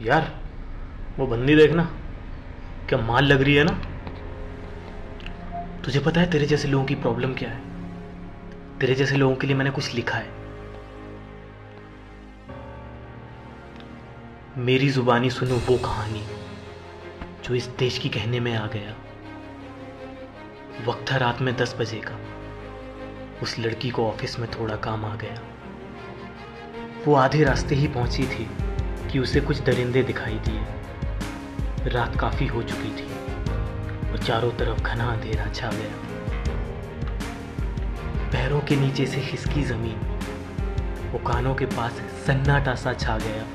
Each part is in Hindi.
यार, वो बंदी देखना क्या माल लग रही है ना? तुझे पता है तेरे जैसे लोगों की प्रॉब्लम क्या है? तेरे जैसे लोगों के लिए मैंने कुछ लिखा है। मेरी जुबानी सुनो, वो कहानी, जो इस देश की कहने में आ गया। वक्त था रात में दस बजे का। उस लड़की को ऑफ़िस में थोड़ा काम आ गया। वो आधे रास्ते ही पहुँची थी। कि उसे कुछ दरिंदे दिखाई दिए। रात काफ़ी हो चुकी थी और चारों तरफ़ घना अंधेरा छा गया। पैरों के नीचे से खिसकी ज़मीन वो कानों के पास सन्नाटा सा छा गया।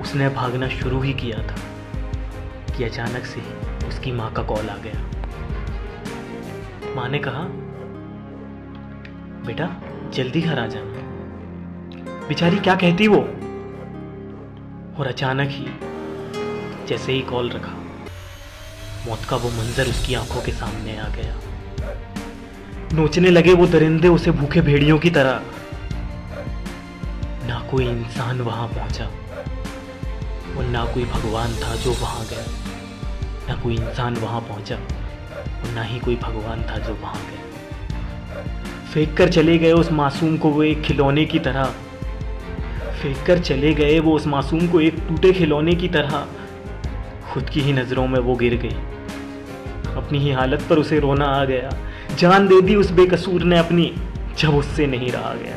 उसने भागना शुरू ही किया था कि अचानक से उसकी माँ का कॉल आ गया। माँ ने कहा, बेटा, जल्दी घर आ जाना। बेचारी क्या कहती वो? और अचानक ही जैसे ही कॉल रखा, मौत का वो मंजर उसकी आँखों के सामने आ गया। नोचने लगे वो दरिंदे उसे भूखे भेड़ियों की तरह। ना कोई इंसान वहाँ पहुँचा, और ना कोई भगवान था जो वहाँ गया। ना कोई इंसान वहाँ पहुँचा, और ना ही कोई भगवान था जो वहाँ गया। फेंक कर चले गए उस मासूम को वो एक खिलौने की तरह। फेंक कर चले गए वो उस मासूम को एक टूटे खिलौने की तरह। खुद की ही नज़रों में वो गिर गई। अपनी ही हालत पर उसे रोना आ गया। जान दे दी उस बेकसूर ने अपनी, जब उससे नहीं रहा गया।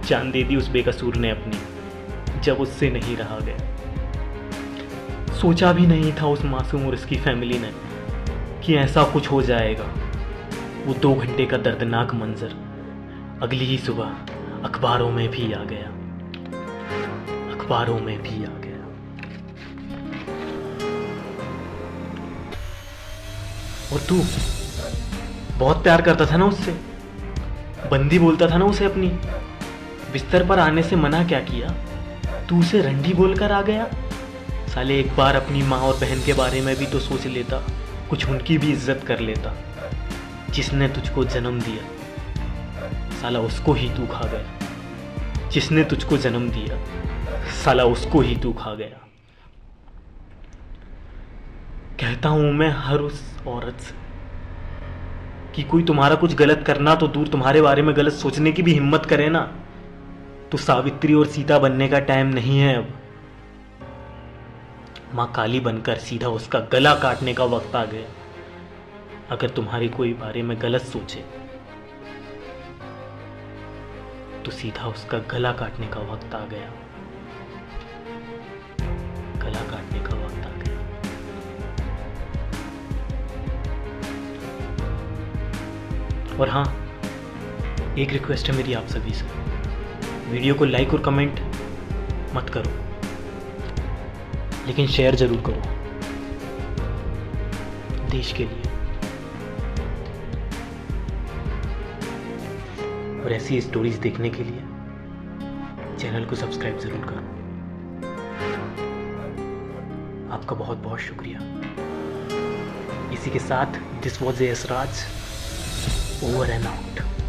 जान दे दी उस बेकसूर ने अपनी, जब उससे नहीं रहा गया। सोचा भी नहीं था उस मासूम और उसकी फैमिली ने कि ऐसा कुछ हो जाएगा। वो दो घंटे का दर्दनाक मंजर अगली ही सुबह अखबारों में भी आ गया। अखबारों में भी आ गया। और तू बहुत प्यार करता था ना उससे? बंदी बोलता था ना उसे अपनी? बिस्तर पर आने से मना क्या किया? तू उसे रंडी बोलकर आ गया? साले, एक बार अपनी माँ और बहन के बारे में भी तो सोच लेता, कुछ उनकी भी इज़्ज़त कर लेता, जिसने तुझको जन्म दिया। साला, उसको ही तू खा गया। जिसने तुझको जन्म दिया, साला उसको ही तू खा गया। कहता हूँ मैं हर उस औरत से कि कोई तुम्हारा कुछ गलत करना तो दूर तुम्हारे बारे में गलत सोचने की भी हिम्मत करे ना तो सावित्री और सीता बनने का टाइम नहीं है अब। माँ काली बनकर सीधा उसका गला काटने का वक्त आ गया। अगर तुम्हारे कोई बारे में गलत सोचे तो सीधा उसका गला काटने का वक्त आ गया। गला काटने का वक्त आ गया। और हाँ एक रिक्वेस्ट है मेरी आप सभी से। वीडियो को लाइक और कमेंट मत करो। लेकिन शेयर ज़रूर करो। देश के लिए। और ऐसी स्टोरीज देखने के लिए चैनल को सब्सक्राइब ज़रूर करो। आपका बहुत बहुत शुक्रिया। इसी के साथ this was S Raj over and out